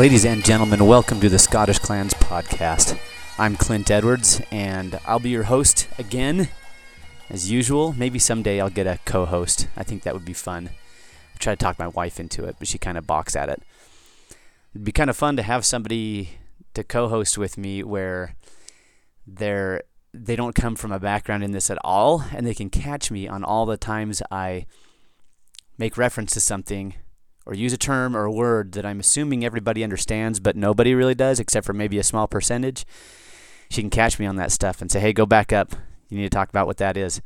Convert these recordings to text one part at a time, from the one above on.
Ladies and gentlemen, welcome to the Scottish Clans podcast. I'm Clint Edwards, and I'll be your host again, as usual. Maybe someday I'll get a co host. I think that would be fun. I try to talk my wife into it, but she kind of balks at it. It'd be kind of fun to have somebody to co host with me where they're they don't come from a background in this at all, and they can catch me on all the times I make reference to something or use a term or a word that I'm assuming everybody understands, but nobody really does, except for maybe a small percentage. She can catch me on that stuff and say, "Hey, go back up. You need to talk about what that is."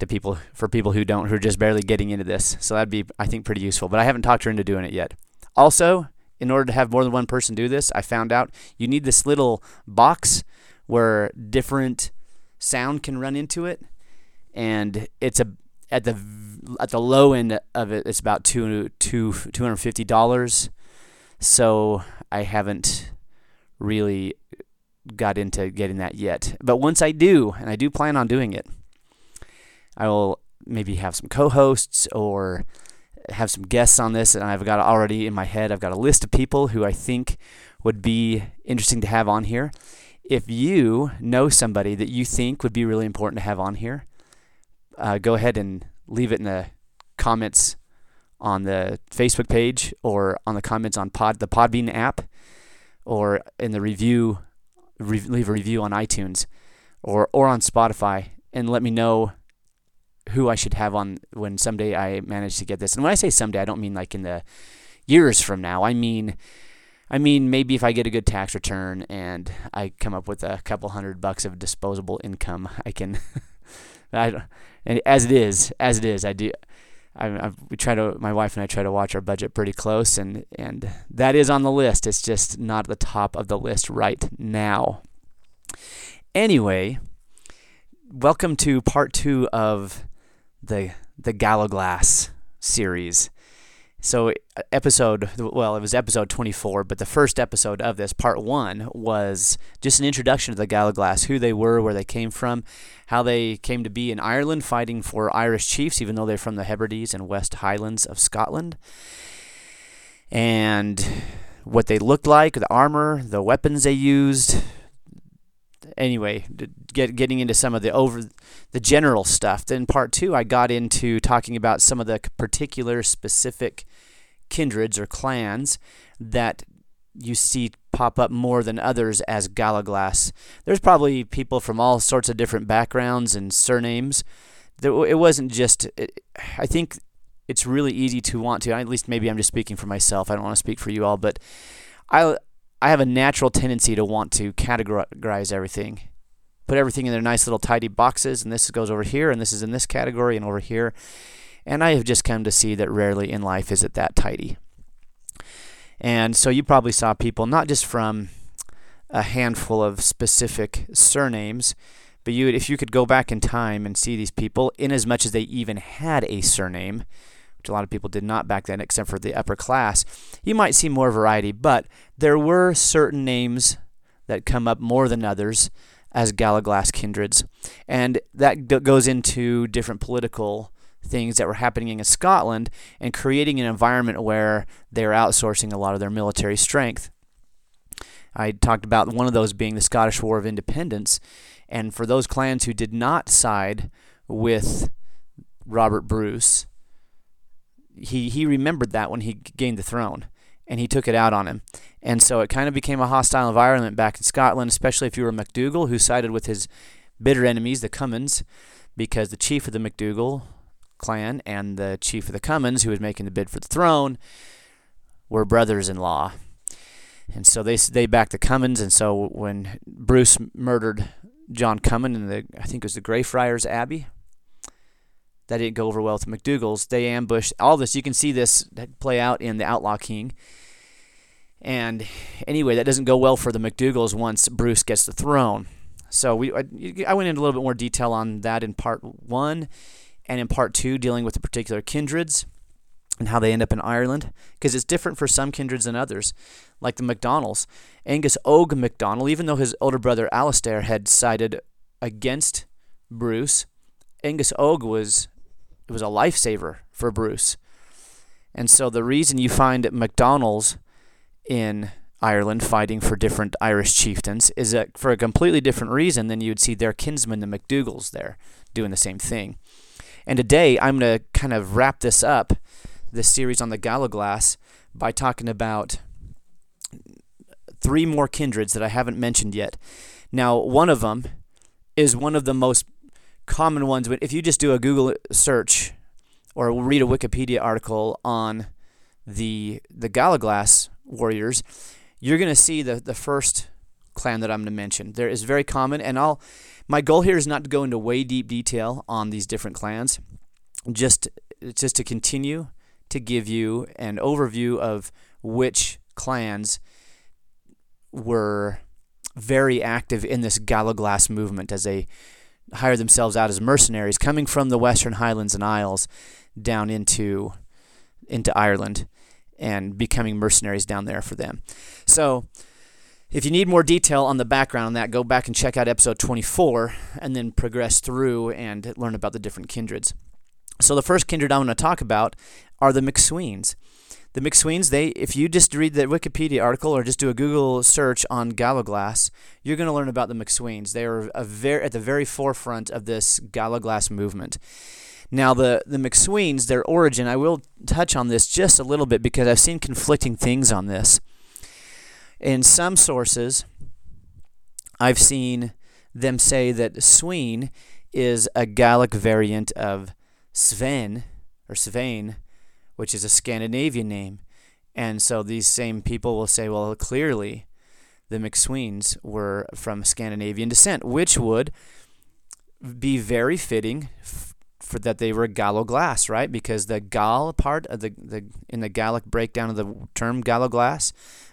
To people, for people who don't, who are just barely getting into this, so that'd be, I think, pretty useful. But I haven't talked her into doing it yet. Also, in order to have more than one person do this, I found out you need this little box where different sound can run into it, and it's a at the at the low end of it, it's about two two two hundred fifty dollars. So I haven't really got into getting that yet. But once I do, and I do plan on doing it, I will maybe have some co-hosts or have some guests on this. And I've got already in my head, I've got a list of people who I think would be interesting to have on here. If you know somebody that you think would be really important to have on here, uh, go ahead and leave it in the comments on the Facebook page or on the comments on Pod the Podbean app or in the review re- leave a review on iTunes or or on Spotify and let me know who I should have on when someday I manage to get this. And when I say someday, I don't mean like in the years from now. I mean I mean, maybe if I get a good tax return and I come up with a couple hundred bucks of disposable income, I can. I, and as it is, as it is, I do. I, I, we try to. My wife and I try to watch our budget pretty close, and and that is on the list. It's just not the top of the list right now. Anyway, welcome to part two of the the Gallowglass series. So episode well, it was episode 24, but the first episode of this part 1 was just an introduction to the Gallowglass, who they were, where they came from, how they came to be in Ireland fighting for Irish chiefs even though they're from the Hebrides and West Highlands of Scotland. And what they looked like, the armor, the weapons they used, anyway, get, getting into some of the over the general stuff. Then part two, I got into talking about some of the particular specific kindreds or clans that you see pop up more than others as Gallowglass. There's probably people from all sorts of different backgrounds and surnames. It wasn't just. It, I think it's really easy to want to. At least maybe I'm just speaking for myself. I don't want to speak for you all, but I I have a natural tendency to want to categorize everything, put everything in their nice little tidy boxes, and this goes over here, and this is in this category, and over here. And I have just come to see that rarely in life is it that tidy. And so you probably saw people not just from a handful of specific surnames, but you if you could go back in time and see these people, in as much as they even had a surname, which a lot of people did not back then, except for the upper class, you might see more variety. But there were certain names that come up more than others as Gallowglass kindreds, and that goes into different political things that were happening in Scotland and creating an environment where they're outsourcing a lot of their military strength. I talked about one of those being the Scottish War of Independence, and for those clans who did not side with Robert Bruce, he he remembered that when he gained the throne, and he took it out on him, and so it kind of became a hostile environment back in Scotland, especially if you were MacDougall, who sided with his bitter enemies, the Cummins, because the chief of the MacDougall clan and the chief of the Cummins, who was making the bid for the throne, were brothers-in-law. And so they they backed the Cummins, and so when Bruce murdered John Cummin in the I think it was the Greyfriars Abbey, that didn't go over well with the MacDougalls. They ambushed all this. You can see this play out in the Outlaw King. And anyway, that doesn't go well for the MacDougalls once Bruce gets the throne. So we I, I went into a little bit more detail on that in part one and in part two, dealing with the particular kindreds and how they end up in Ireland, because it's different for some kindreds than others, like the MacDonalds. Angus Og MacDonald, even though his older brother Alistair had sided against Bruce, Angus Og was was a lifesaver for Bruce. And so the reason you find MacDonalds in Ireland fighting for different Irish chieftains is a, for a completely different reason than you'd see their kinsmen, the MacDougalls, there doing the same thing. And today I'm going to kind of wrap this up, this series on the Galloglass, by talking about three more kindreds that I haven't mentioned yet. Now, one of them is one of the most common ones. If you just do a Google search or read a Wikipedia article on the the Galloglass warriors, you're going to see the the first clan that I'm going to mention. There is very common, and I'll. My goal here is not to go into way deep detail on these different clans, just just to continue to give you an overview of which clans were very active in this Galloglass movement as they hired themselves out as mercenaries coming from the Western Highlands and Isles down into into Ireland and becoming mercenaries down there for them. So, if you need more detail on the background on that, go back and check out episode 24 and then progress through and learn about the different kindreds. So, the first kindred I'm going to talk about are the McSweens. The McSweens, they if you just read the Wikipedia article or just do a Google search on Galloglass, you're going to learn about the McSweens. They are at the very forefront of this Galloglass movement. Now, the, the McSweens, their origin, I will touch on this just a little bit because I've seen conflicting things on this. In some sources, I've seen them say that Sween is a Gallic variant of Sven or Svein, which is a Scandinavian name. And so these same people will say, well, clearly the McSweens were from Scandinavian descent, which would be very fitting for that they were Gallo glass, right? Because the Gal part of the, the in the Gallic breakdown of the term Gallo glass,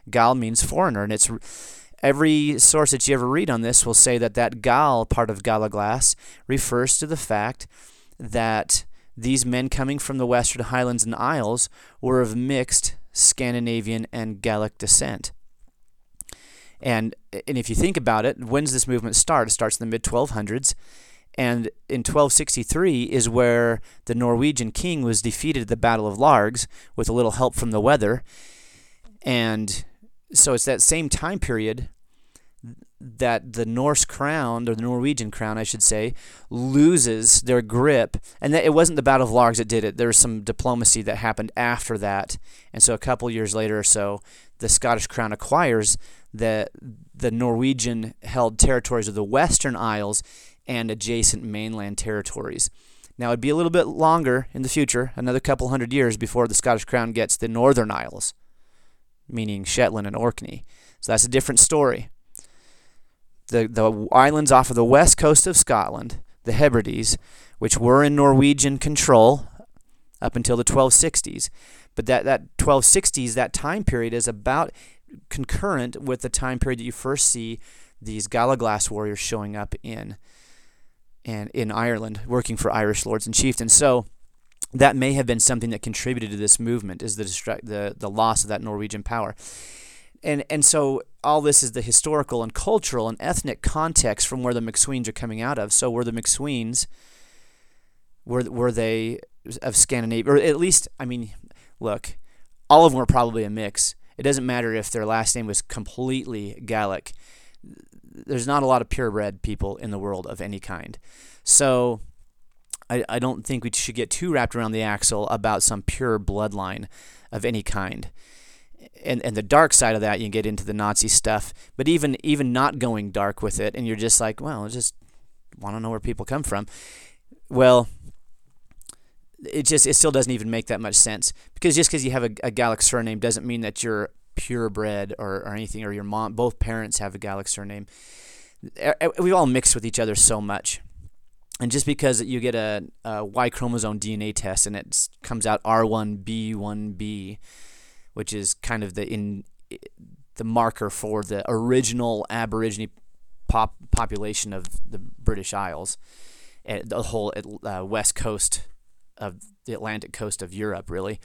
Gal means foreigner, and it's every source that you ever read on this will say that that Gal part of Gallo glass refers to the fact that these men coming from the Western Highlands and Isles were of mixed Scandinavian and Gallic descent. And, and if you think about it, when does this movement start? It starts in the mid 1200s. And in 1263 is where the Norwegian king was defeated at the Battle of Largs with a little help from the weather. And so it's that same time period that the Norse crown, or the Norwegian crown, I should say, loses their grip. And that it wasn't the Battle of Largs that did it. There was some diplomacy that happened after that. And so a couple years later or so, the Scottish crown acquires the, the Norwegian held territories of the Western Isles and adjacent mainland territories. Now, it'd be a little bit longer in the future, another couple hundred years, before the Scottish crown gets the Northern Isles, meaning Shetland and Orkney. So that's a different story the, the islands off of the west coast of Scotland, the Hebrides, which were in Norwegian control up until the 1260s. But that, that 1260s, that time period, is about concurrent with the time period that you first see these Galloglass warriors showing up in and in Ireland, working for Irish lords and chieftains. So that may have been something that contributed to this movement, is the the the loss of that Norwegian power and and so all this is the historical and cultural and ethnic context from where the McSweens are coming out of. So were the McSweens were were they of Scandinavia, or at least I mean, look, all of them were probably a mix. It doesn't matter if their last name was completely Gallic. There's not a lot of purebred people in the world of any kind. So I, I don't think we should get too wrapped around the axle about some pure bloodline of any kind and and the dark side of that you get into the Nazi stuff. But even even not going dark with it, and you're just like, well, I just want to know where people come from. Well, it just it still doesn't even make that much sense because just because you have a, a Gallic surname doesn't mean that you're purebred or, or anything, or your mom, both parents have a Gallic surname. We all mix with each other so much. And just because you get a, a Y chromosome DNA test and it comes out R1B1B, which is kind of the in the marker for the original Aborigine pop population of the British Isles, eh, the whole uh, west coast of the Atlantic coast of Europe, really.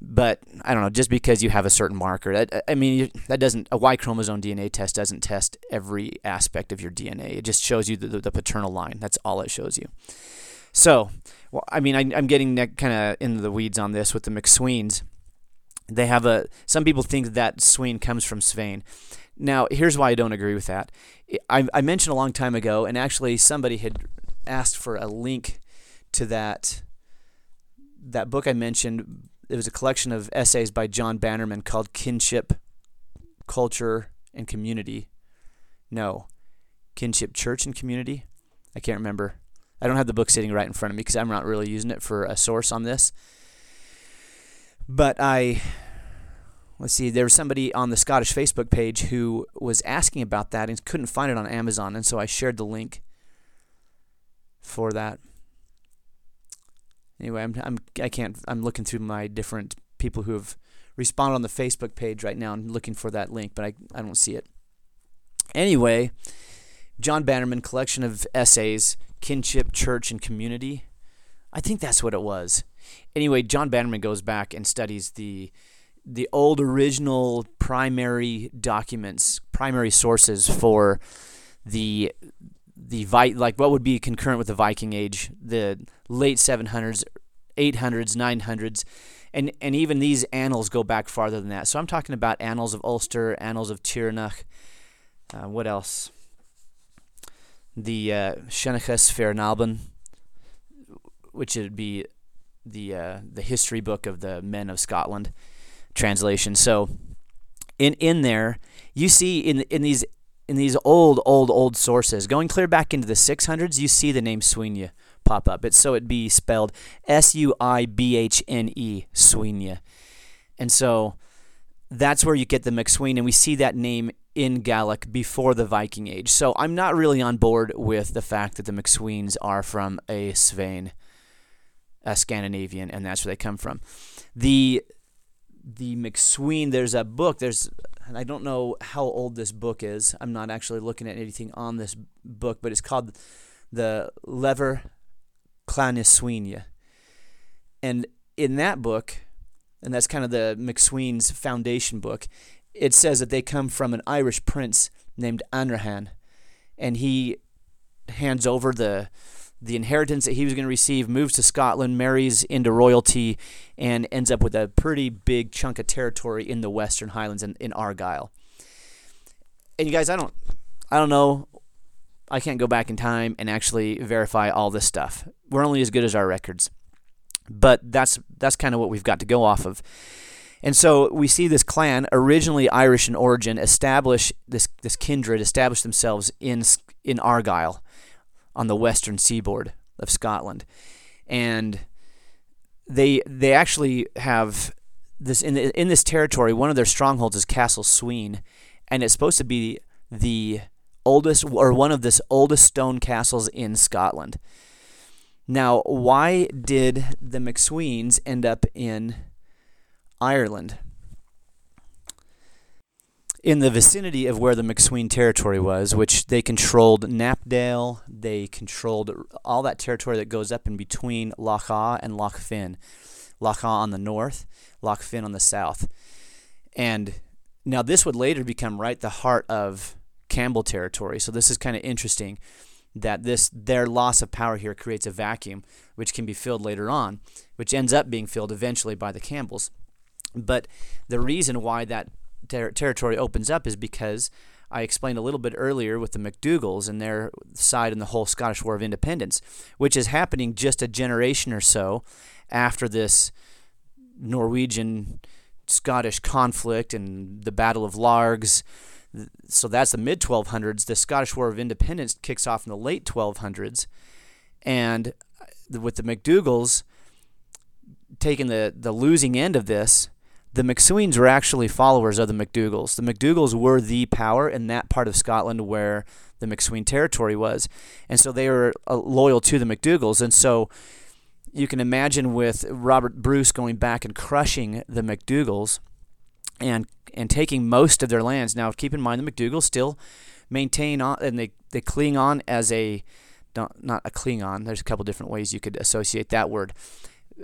But I don't know, just because you have a certain marker, that, I mean, that doesn't a Y chromosome DNA test doesn't test every aspect of your DNA. It just shows you the, the, paternal line. That's all it shows you. So, well, I mean, I, am getting kind of into the weeds on this with the McSweens they have a. Some people think that Sween comes from Svein. Now, here's why I don't agree with that. I, I mentioned a long time ago, and actually somebody had asked for a link to that that book I mentioned. It was a collection of essays by John Bannerman called Kinship, Culture, and Community. No, Kinship Church and Community. I can't remember. I don't have the book sitting right in front of me because I'm not really using it for a source on this. But I, let's see, there was somebody on the Scottish Facebook page who was asking about that and couldn't find it on Amazon, and so I shared the link for that. Anyway, I'm, I'm I can't I'm looking through my different people who have responded on the Facebook page right now and looking for that link, but I, I don't see it. Anyway, John Bannerman collection of essays, kinship, church, and community. I think that's what it was. Anyway, John Bannerman goes back and studies the the old original primary documents, primary sources for the the Vi- like what would be concurrent with the Viking Age, the late 700s, 800s, 900s, and and even these annals go back farther than that. So I'm talking about annals of Ulster, annals of Tigernach. Uh, what else? The uh, Senchus Fer n-Alban, which would be the uh, the history book of the men of Scotland translation. So in in there, you see in in these in these old, old, old sources, going clear back into the 600s, you see the name Suibhne pop up. It's so it'd be spelled S U I B H N E, Suibhne. And so that's where you get the McSween, and we see that name in Gaelic before the Viking Age. So I'm not really on board with the fact that the McSweens are from a Svein, a Scandinavian, and that's where they come from. The the McSween, there's a book, there's and I don't know how old this book is. I'm not actually looking at anything on this book, but it's called the Lever Claniswenia. And in that book, and that's kind of the McSween's foundation book, it says that they come from an Irish prince named Anrahan, and he hands over the the inheritance that he was going to receive, moves to Scotland, marries into royalty, and ends up with a pretty big chunk of territory in the Western Highlands in, in Argyll. And you guys, I don't, I don't know. I can't go back in time and actually verify all this stuff. We're only as good as our records, but that's that's kind of what we've got to go off of. And so we see this clan, originally Irish in origin, establish this this kindred, establish themselves in in Argyll on the western seaboard of Scotland, and they they actually have this in the, in this territory. One of their strongholds is Castle Sween, and it's supposed to be the oldest or one of the oldest stone castles in Scotland. Now, why did the McSweens end up in Ireland? In the vicinity of where the McSween territory was, which they controlled Knapdale, they controlled all that territory that goes up in between Loch Awe and Loch Fyne. Loch Awe on the north, Loch Fyne on the south. And now this would later become right the heart of Campbell territory. So this is kind of interesting that this their loss of power here creates a vacuum which can be filled later on, which ends up being filled eventually by the Campbells. But the reason why that ter- territory opens up is because I explained a little bit earlier with the MacDougalls and their side in the whole Scottish War of Independence, which is happening just a generation or so after this Norwegian Scottish conflict and the Battle of Largs. So that's the mid 1200s. The Scottish War of Independence kicks off in the late 1200s. And uh, with the MacDougalls taking the, the losing end of this, the McSweens were actually followers of the MacDougalls. The MacDougalls were the power in that part of Scotland where the McSween territory was. And so they were uh, loyal to the MacDougalls. And so you can imagine with Robert Bruce going back and crushing the MacDougalls and and taking most of their lands. Now, keep in mind the MacDougalls still maintain on and they, they cling on as a not a Klingon. There's a couple different ways you could associate that word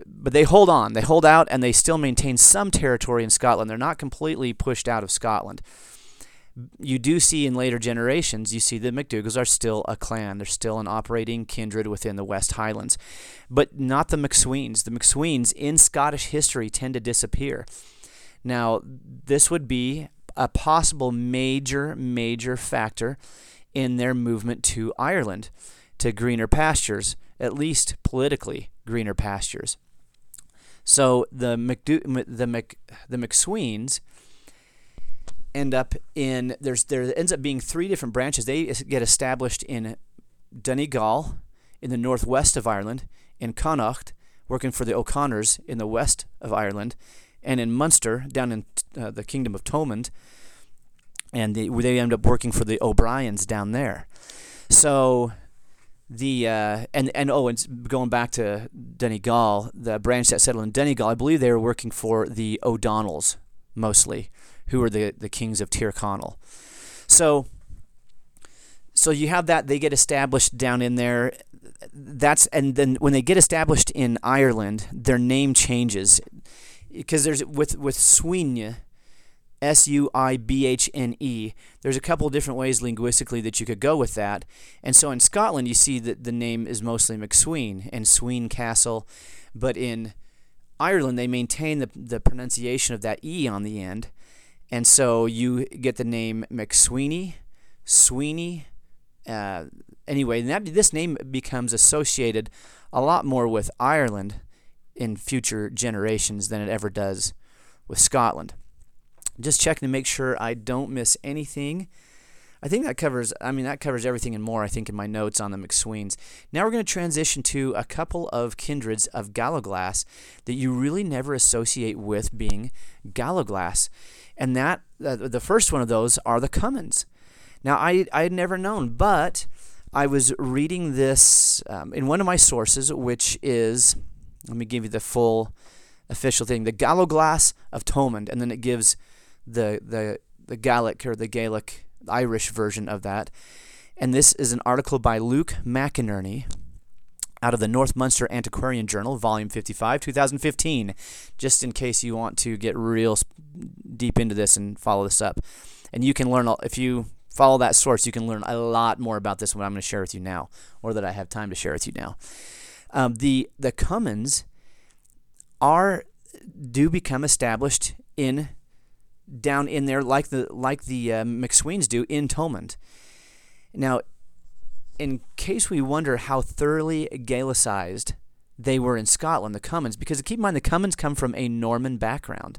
but they hold on. They hold out and they still maintain some territory in Scotland. They're not completely pushed out of Scotland. You do see in later generations, you see the MacDougalls are still a clan. They're still an operating kindred within the West Highlands, but not the McSweens. The McSweens in Scottish history tend to disappear. Now, this would be a possible major, major factor in their movement to Ireland, to greener pastures, at least politically greener pastures. So the McDo- the Mc- the McSweens end up in there's there ends up being three different branches. They get established in Donegal in the northwest of Ireland, in Connacht, working for the O'Connors in the west of Ireland, and in Munster down in uh, the kingdom of Thomond, and they, they end up working for the O'Briens down there. So the uh, and and oh, and going back to Donegal, the branch that settled in Donegal, I believe they were working for the O'Donnells mostly, who were the the kings of Tyrconnell. So so you have that they get established down in there that's and then when they get established in Ireland their name changes because there's with with Suibhne S U I B H N E. There's a couple of different ways linguistically that you could go with that. And so in Scotland, you see that the name is mostly McSween and Sween Castle. But in Ireland, they maintain the, the pronunciation of that E on the end. And so you get the name McSweeney, Sweeney. Uh, anyway, that, this name becomes associated a lot more with Ireland in future generations than it ever does with Scotland just checking to make sure I don't miss anything. I think that covers I mean that covers everything and more I think in my notes on the McSweens. Now we're going to transition to a couple of kindreds of Galloglass that you really never associate with being Galloglass. And that uh, the first one of those are the Cummins. Now I I had never known, but I was reading this um, in one of my sources which is let me give you the full official thing, the Galloglass of Thomond, and then it gives the the the Gaelic or the Gaelic Irish version of that. And this is an article by Luke McInerney out of the North Munster Antiquarian Journal, volume 55, 2015, just in case you want to get real deep into this and follow this up. And you can learn, if you follow that source, you can learn a lot more about this, what I'm going to share with you now, or that I have time to share with you now. Um, the, the Cummins are, do become established in down in there like the like the uh, McSweens do in Thomond. Now, in case we wonder how thoroughly Gaelicized they were in Scotland, the Cummins, because keep in mind the Cummins come from a Norman background.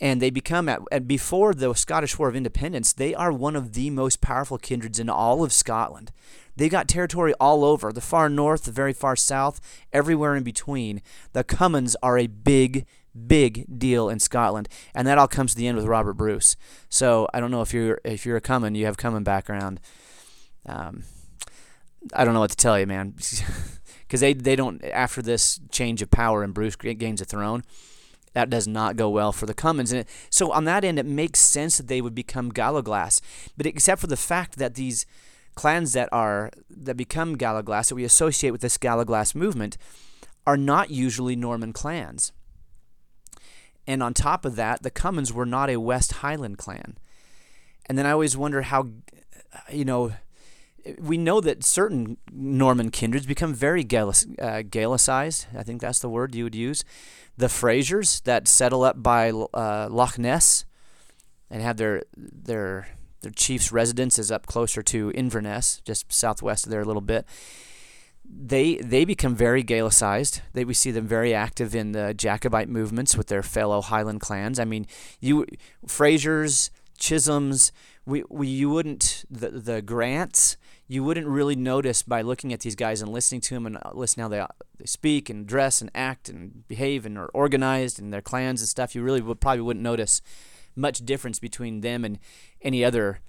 And they become, at, at before the Scottish War of Independence, they are one of the most powerful kindreds in all of Scotland. They got territory all over, the far north, the very far south, everywhere in between. The Cummins are a big, big deal in Scotland, and that all comes to the end with Robert Bruce. So I don't know if you're if you're a Cummin, you have Cummin background. Um, I don't know what to tell you, man, because they they don't after this change of power and Bruce gains a throne. That does not go well for the Cummins. And it, so on that end, it makes sense that they would become Galloglass. But except for the fact that these clans that are that become Galloglass that we associate with this Galloglass movement are not usually Norman clans. And on top of that, the Cummins were not a West Highland clan. And then I always wonder how, you know, we know that certain Norman kindreds become very uh, Gaelicized. I think that's the word you would use. The Frasers that settle up by uh, Loch Ness and have their their their chief's residence is up closer to Inverness, just southwest of there a little bit they they become very Gaelicized. They we see them very active in the Jacobite movements with their fellow Highland clans. I mean, you Frasers, Chisholms, we, we you wouldn't the the Grants. You wouldn't really notice by looking at these guys and listening to them and uh, listening how they, they speak and dress and act and behave and are organized and their clans and stuff. You really would probably wouldn't notice much difference between them and any other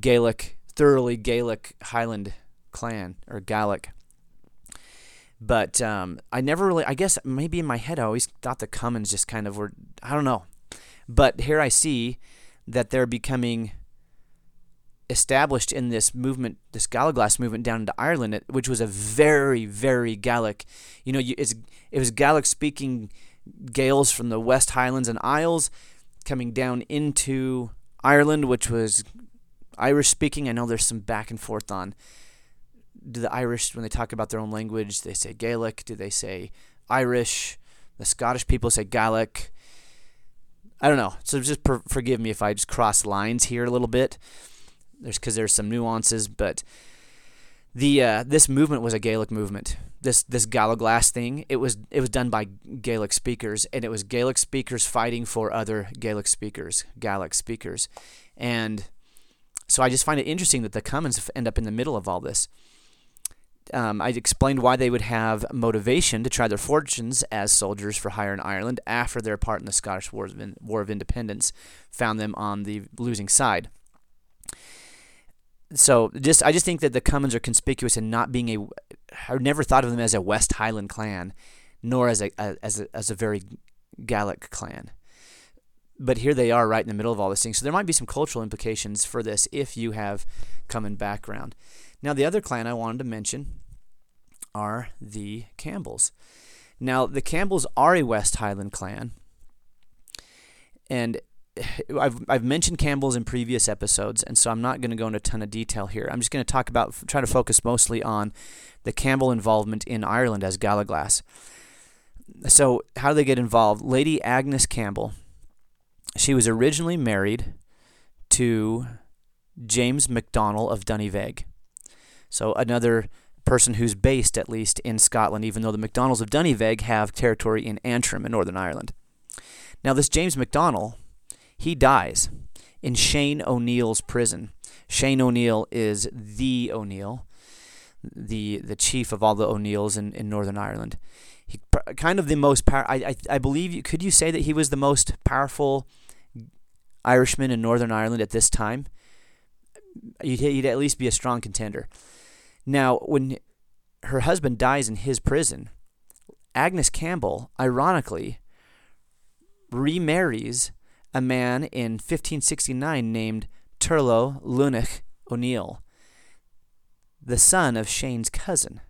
Gaelic, thoroughly Gaelic Highland clan or Gaelic. But um, I never really, I guess maybe in my head, I always thought the Cummins just kind of were, I don't know. But here I see that they're becoming established in this movement, this Galloglass movement down into Ireland, which was a very, very Gaelic. You know, it's, it was Gaelic speaking Gaels from the West Highlands and Isles coming down into Ireland, which was Irish speaking. I know there's some back and forth on do the Irish, when they talk about their own language, they say Gaelic? Do they say Irish? The Scottish people say Gaelic. I don't know. So just per- forgive me if I just cross lines here a little bit. There's because there's some nuances, but the uh, this movement was a Gaelic movement. This this Galloglass thing, it was it was done by Gaelic speakers, and it was Gaelic speakers fighting for other Gaelic speakers, Gaelic speakers, and so I just find it interesting that the Cummins end up in the middle of all this. Um, I explained why they would have motivation to try their fortunes as soldiers for hire in Ireland after their part in the Scottish War of, War of Independence found them on the losing side so just I just think that the Cummins are conspicuous in not being a. I never thought of them as a West Highland clan, nor as a, a as a as a very Gallic clan. But here they are, right in the middle of all this thing. So there might be some cultural implications for this if you have Cummin background. Now the other clan I wanted to mention are the Campbells. Now the Campbells are a West Highland clan, and I've, I've mentioned Campbell's in previous episodes, and so I'm not going to go into a ton of detail here. I'm just going to talk about, try to focus mostly on the Campbell involvement in Ireland as Gallowglass. So, how do they get involved? Lady Agnes Campbell, she was originally married to James MacDonald of Dunnyveg. So, another person who's based, at least, in Scotland, even though the MacDonalds of Dunnyveg have territory in Antrim in Northern Ireland. Now, this James MacDonald he dies in Shane O'Neill's prison. Shane O'Neill is the O'Neill, the the chief of all the O'Neills in, in Northern Ireland. He kind of the most power. I, I I believe. You, could you say that he was the most powerful Irishman in Northern Ireland at this time? He'd, he'd at least be a strong contender. Now, when her husband dies in his prison, Agnes Campbell, ironically, remarries a man in 1569 named Turlough Luineach O'Neill, the son of Shane's cousin.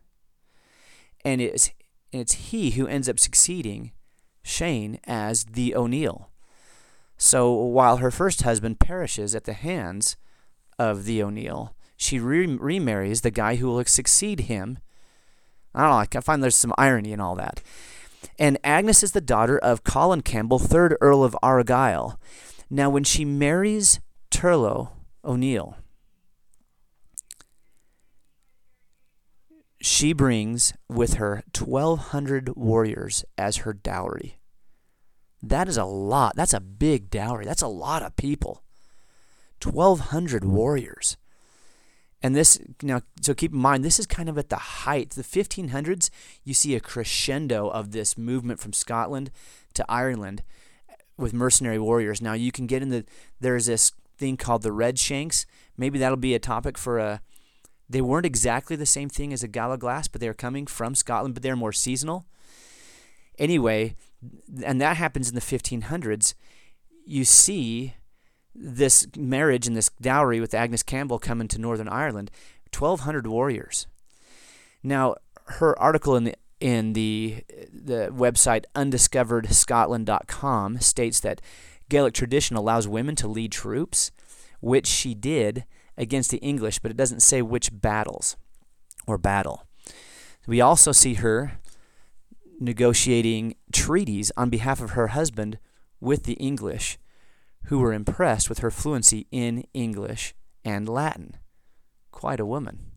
And it's, it's he who ends up succeeding Shane as the O'Neill. So while her first husband perishes at the hands of the O'Neill, she re- remarries the guy who will succeed him. I don't know, I find there's some irony in all that. And Agnes is the daughter of Colin Campbell, 3rd Earl of Argyll. Now, when she marries Turlough O'Neill, she brings with her 1,200 warriors as her dowry. That is a lot. That's a big dowry. That's a lot of people. 1,200 warriors. And this now, so keep in mind, this is kind of at the height. The 1500s, you see a crescendo of this movement from Scotland to Ireland eh, with mercenary warriors. Now you can get in the there's this thing called the Red Shanks. Maybe that'll be a topic for a. They weren't exactly the same thing as a Gallowglass, but they're coming from Scotland, but they're more seasonal. Anyway, and that happens in the 1500s. You see this marriage and this dowry with Agnes Campbell coming to Northern Ireland, 1,200 warriors. Now, her article in the in the the website undiscoveredscotland.com states that Gaelic tradition allows women to lead troops, which she did against the English, but it doesn't say which battles or battle. We also see her negotiating treaties on behalf of her husband with the English who were impressed with her fluency in English and Latin. Quite a woman.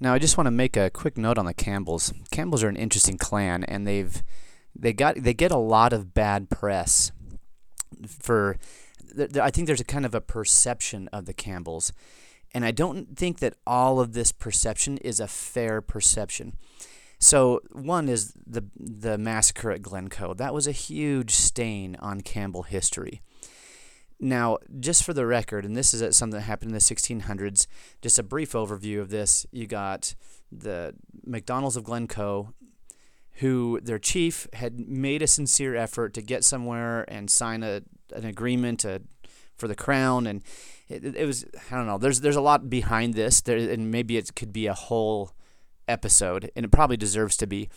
Now, I just want to make a quick note on the Campbells. Campbells are an interesting clan, and they've they got they get a lot of bad press for. I think there's a kind of a perception of the Campbells, and I don't think that all of this perception is a fair perception. So one is the the massacre at Glencoe. That was a huge stain on Campbell history. Now, just for the record, and this is something that happened in the 1600s, just a brief overview of this. You got the McDonald's of Glencoe, who their chief had made a sincere effort to get somewhere and sign a, an agreement to, for the crown. And it, it was, I don't know, there's, there's a lot behind this, there, and maybe it could be a whole episode, and it probably deserves to be.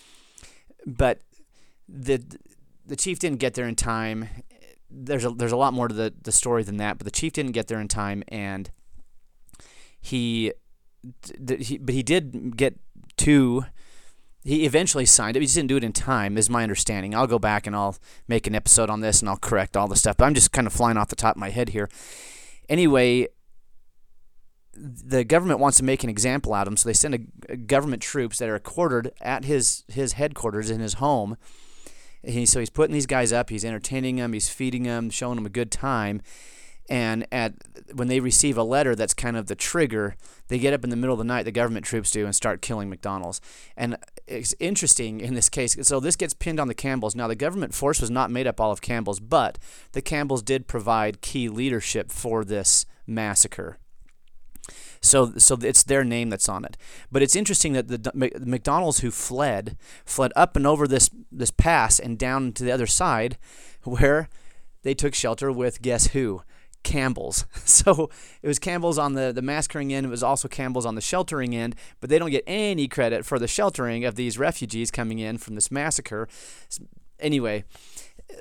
But the, the chief didn't get there in time there's a there's a lot more to the, the story than that, but the chief didn't get there in time, and he, he but he did get to he eventually signed it. He just didn't do it in time, is my understanding. I'll go back and I'll make an episode on this and I'll correct all the stuff. But I'm just kind of flying off the top of my head here. Anyway, the government wants to make an example out of him, so they send a, a government troops that are quartered at his his headquarters in his home. He, so he's putting these guys up, he's entertaining them, he's feeding them, showing them a good time. And at when they receive a letter that's kind of the trigger, they get up in the middle of the night, the government troops do, and start killing McDonald's. And it's interesting in this case. So this gets pinned on the Campbells. Now the government force was not made up all of Campbell's, but the Campbells did provide key leadership for this massacre. So, so it's their name that's on it. But it's interesting that the, the McDonald's who fled fled up and over this this pass and down to the other side, where they took shelter with guess who? Campbell's. So it was Campbell's on the, the massacring end. It was also Campbell's on the sheltering end, but they don't get any credit for the sheltering of these refugees coming in from this massacre. Anyway,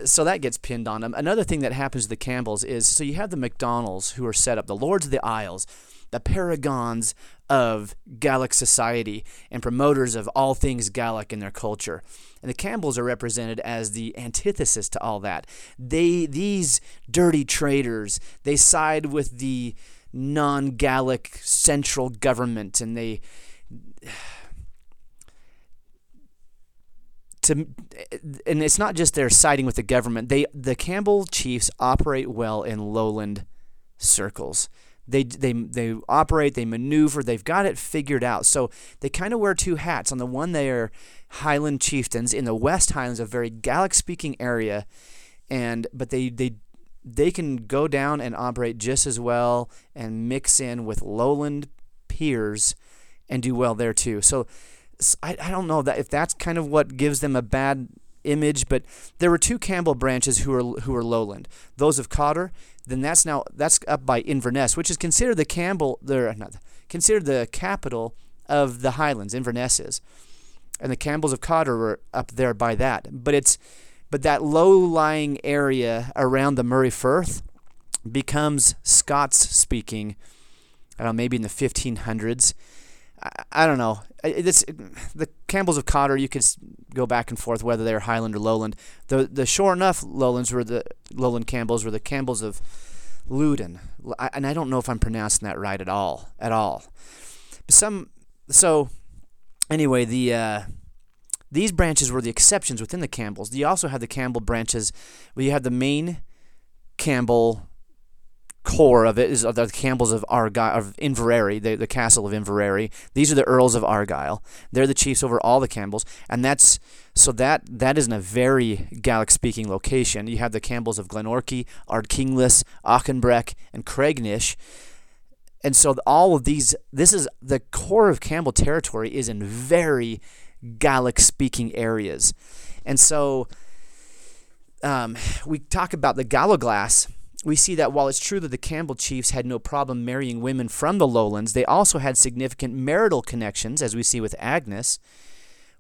so that gets pinned on them. Another thing that happens to the Campbells is so you have the McDonald's who are set up, the Lords of the Isles the paragons of Gallic society and promoters of all things Gallic in their culture. And the Campbells are represented as the antithesis to all that. They these dirty traitors, they side with the non-Gallic central government and they to, and it's not just they're siding with the government. They the Campbell chiefs operate well in lowland circles. They, they, they operate, they maneuver, they've got it figured out. So they kind of wear two hats. On the one, they are Highland chieftains in the West Highlands, a very Gaelic speaking area, and but they, they they can go down and operate just as well and mix in with lowland peers and do well there too. So I, I don't know that if that's kind of what gives them a bad image, but there were two Campbell branches who are who are lowland. Those of Cawdor, then that's now that's up by Inverness, which is considered the Campbell they're not considered the capital of the Highlands. Inverness is, and the Campbells of Cawdor were up there by that. But it's but that low-lying area around the Moray Firth becomes Scots speaking. I don't know, maybe in the 1500s. I, I don't know. This the Campbells of Cawdor. You could go back and forth whether they're Highland or Lowland. The the sure enough lowlands were the lowland Campbells were the Campbells of Loudoun, and I don't know if I'm pronouncing that right at all at all. Some so anyway the. Uh, these branches were the exceptions within the Campbells. You also had the Campbell branches where you had the main Campbell core of it is the Campbells of Argyll, of Inveraray, the, the castle of Inveraray. These are the Earls of Argyll. They're the chiefs over all the Campbells, and that's so that that is in a very Gaelic-speaking location. You have the Campbells of Glenorchy, Ardkinglas, Auchenbreck, and Craignish. And so all of these, this is the core of Campbell territory is in very Gaelic-speaking areas, and so um, we talk about the Galloglass we see that while it's true that the Campbell chiefs had no problem marrying women from the lowlands, they also had significant marital connections, as we see with Agnes,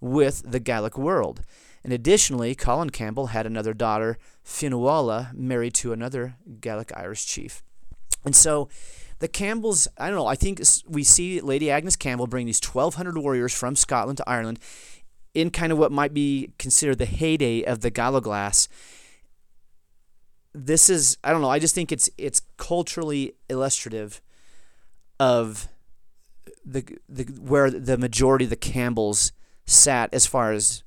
with the Gaelic world. And additionally, Colin Campbell had another daughter, Fionnuala, married to another Gaelic Irish chief. And so the Campbells, I don't know, I think we see Lady Agnes Campbell bring these 1,200 warriors from Scotland to Ireland in kind of what might be considered the heyday of the Galloglass this is I don't know. I just think it's it's culturally illustrative of the the where the majority of the Campbells sat as far as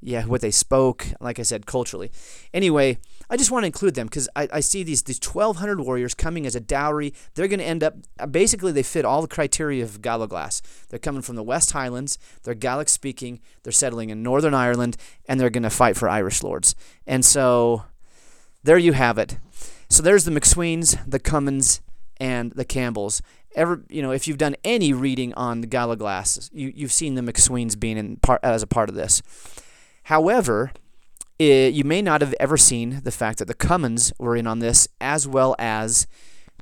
yeah what they spoke. Like I said, culturally. Anyway, I just want to include them because I, I see these these 1,200 warriors coming as a dowry. They're going to end up basically they fit all the criteria of Galloglass. They're coming from the West Highlands. They're Gaelic speaking. They're settling in Northern Ireland, and they're going to fight for Irish lords. And so there you have it. So there's the McSweens, the Cummins, and the Campbells. Ever, you know, if you've done any reading on the Galloglass, you you've seen the McSweens being in part as a part of this. However, it, you may not have ever seen the fact that the Cummins were in on this, as well as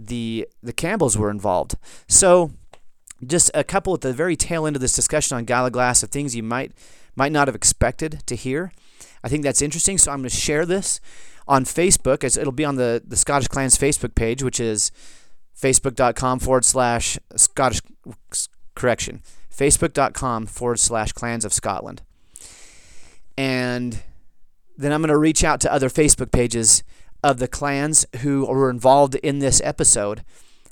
the the Campbells were involved. So, just a couple at the very tail end of this discussion on Galloglass of things you might might not have expected to hear. I think that's interesting. So I'm going to share this on Facebook. As It'll be on the, the Scottish Clans Facebook page, which is facebook.com forward slash Scottish correction, facebook.com forward slash clans of Scotland. And then I'm going to reach out to other Facebook pages of the clans who were involved in this episode.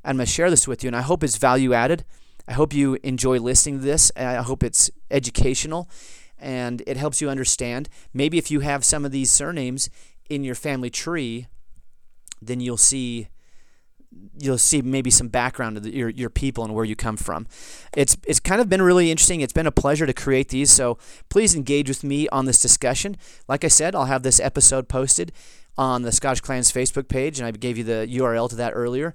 I'm going to share this with you, and I hope it's value added. I hope you enjoy listening to this. I hope it's educational and it helps you understand. Maybe if you have some of these surnames in your family tree, then you'll see you'll see maybe some background of the, your your people and where you come from. It's it's kind of been really interesting. It's been a pleasure to create these. So please engage with me on this discussion. Like I said, I'll have this episode posted on the Scottish Clans Facebook page, and I gave you the URL to that earlier.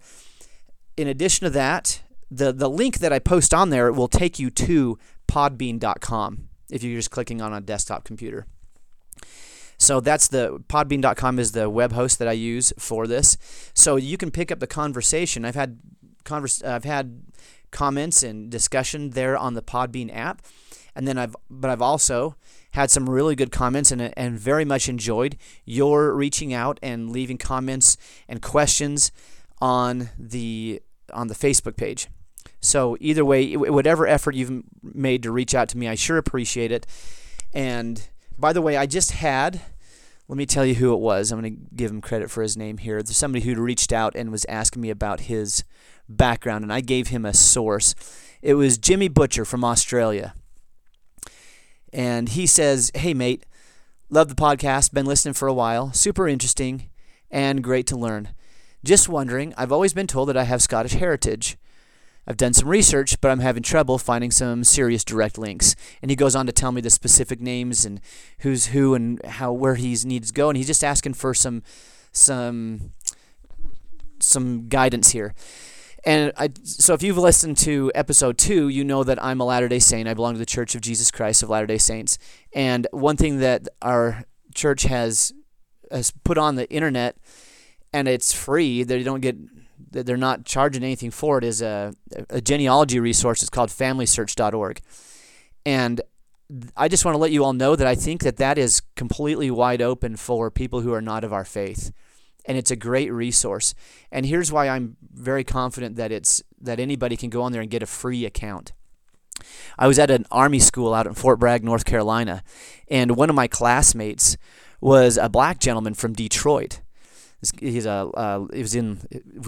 In addition to that, the the link that I post on there will take you to podbean.com if you're just clicking on a desktop computer. So that's the podbean.com is the web host that I use for this. So you can pick up the conversation. I've had convers- I've had comments and discussion there on the Podbean app. And then I've but I've also had some really good comments and and very much enjoyed your reaching out and leaving comments and questions on the on the Facebook page. So either way, whatever effort you've made to reach out to me, I sure appreciate it. And by the way, I just had let me tell you who it was. I'm going to give him credit for his name here. There's somebody who reached out and was asking me about his background, and I gave him a source. It was Jimmy Butcher from Australia. And he says, Hey, mate, love the podcast. Been listening for a while. Super interesting and great to learn. Just wondering, I've always been told that I have Scottish heritage. I've done some research, but I'm having trouble finding some serious direct links. And he goes on to tell me the specific names and who's who and how where he needs to go. And he's just asking for some some some guidance here. And I, so if you've listened to episode two, you know that I'm a Latter day Saint. I belong to the Church of Jesus Christ of Latter day Saints. And one thing that our church has, has put on the internet, and it's free, they don't get they're not charging anything for it is a, a genealogy resource. It's called FamilySearch.org, and I just want to let you all know that I think that that is completely wide open for people who are not of our faith, and it's a great resource. And here's why I'm very confident that it's that anybody can go on there and get a free account. I was at an army school out in Fort Bragg, North Carolina, and one of my classmates was a black gentleman from Detroit he's a uh, he was in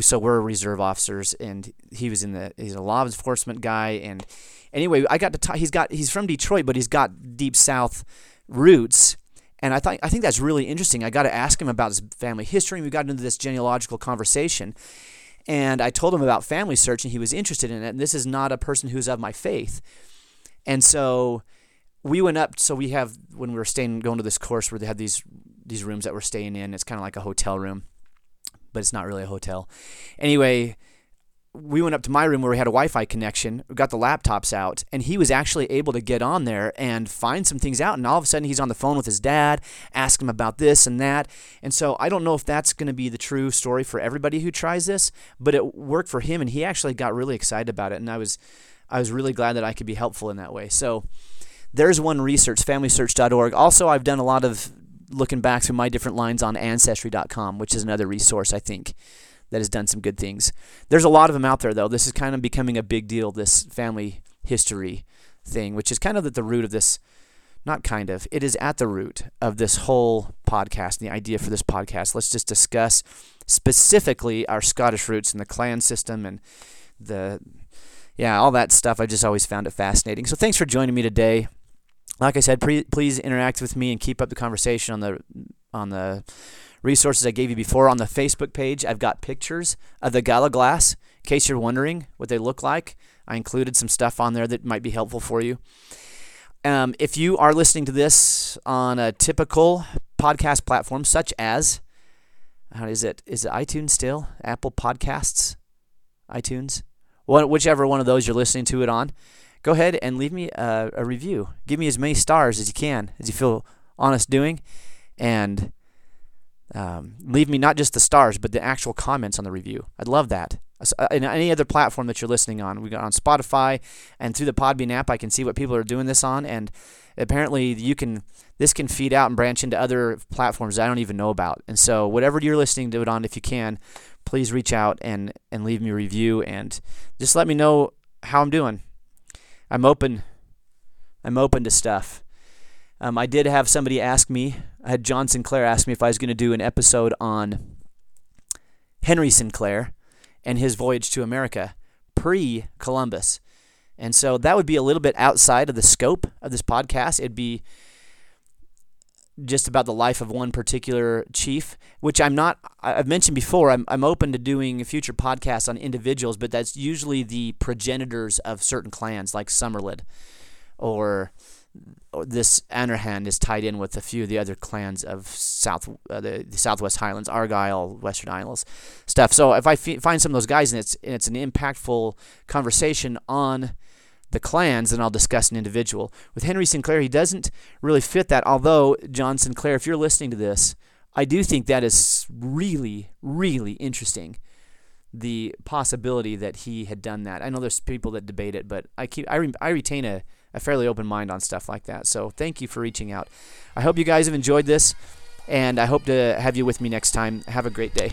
so we're reserve officers and he was in the he's a law enforcement guy and anyway I got to talk he's got he's from Detroit but he's got deep south roots and I thought I think that's really interesting. I got to ask him about his family history and we got into this genealogical conversation and I told him about family search and he was interested in it and this is not a person who's of my faith. And so we went up so we have when we were staying going to this course where they had these these rooms that we're staying in. It's kind of like a hotel room, but it's not really a hotel. Anyway, we went up to my room where we had a Wi-Fi connection. We got the laptops out, and he was actually able to get on there and find some things out. And all of a sudden, he's on the phone with his dad, asking him about this and that. And so I don't know if that's going to be the true story for everybody who tries this, but it worked for him, and he actually got really excited about it. And I was, I was really glad that I could be helpful in that way. So there's one research, FamilySearch.org. Also, I've done a lot of looking back through my different lines on Ancestry.com, which is another resource I think that has done some good things. There's a lot of them out there, though. This is kind of becoming a big deal, this family history thing, which is kind of at the root of this. Not kind of, it is at the root of this whole podcast, and the idea for this podcast. Let's just discuss specifically our Scottish roots and the clan system and the, yeah, all that stuff. I just always found it fascinating. So thanks for joining me today like I said, pre- please interact with me and keep up the conversation on the on the resources I gave you before on the Facebook page. I've got pictures of the Gallowglass in case you're wondering what they look like. I included some stuff on there that might be helpful for you. Um, if you are listening to this on a typical podcast platform such as how is it? Is it iTunes still? Apple Podcasts? iTunes? whichever one of those you're listening to it on go ahead and leave me a, a review. Give me as many stars as you can, as you feel honest doing, and um, leave me not just the stars, but the actual comments on the review. I'd love that. Uh, in any other platform that you're listening on, we got on Spotify and through the Podbean app, I can see what people are doing this on, and apparently you can this can feed out and branch into other platforms I don't even know about. And so, whatever you're listening to it on, if you can, please reach out and and leave me a review and just let me know how I'm doing. I'm open. I'm open to stuff. Um, I did have somebody ask me, I had John Sinclair ask me if I was going to do an episode on Henry Sinclair and his voyage to America pre Columbus. And so that would be a little bit outside of the scope of this podcast. It'd be just about the life of one particular chief, which I'm not, I've mentioned before, I'm, I'm open to doing future podcasts on individuals, but that's usually the progenitors of certain clans like Somerled or, or this Anrothan is tied in with a few of the other clans of South, uh, the, the Southwest Highlands, Argyll, Western Isles stuff. So if I f- find some of those guys and it's, and it's an impactful conversation on the clans, then I'll discuss an individual. With Henry Sinclair, he doesn't really fit that. Although, John Sinclair, if you're listening to this, I do think that is really, really interesting. The possibility that he had done that. I know there's people that debate it, but I keep I, re, I retain a, a fairly open mind on stuff like that. So thank you for reaching out. I hope you guys have enjoyed this, and I hope to have you with me next time. Have a great day.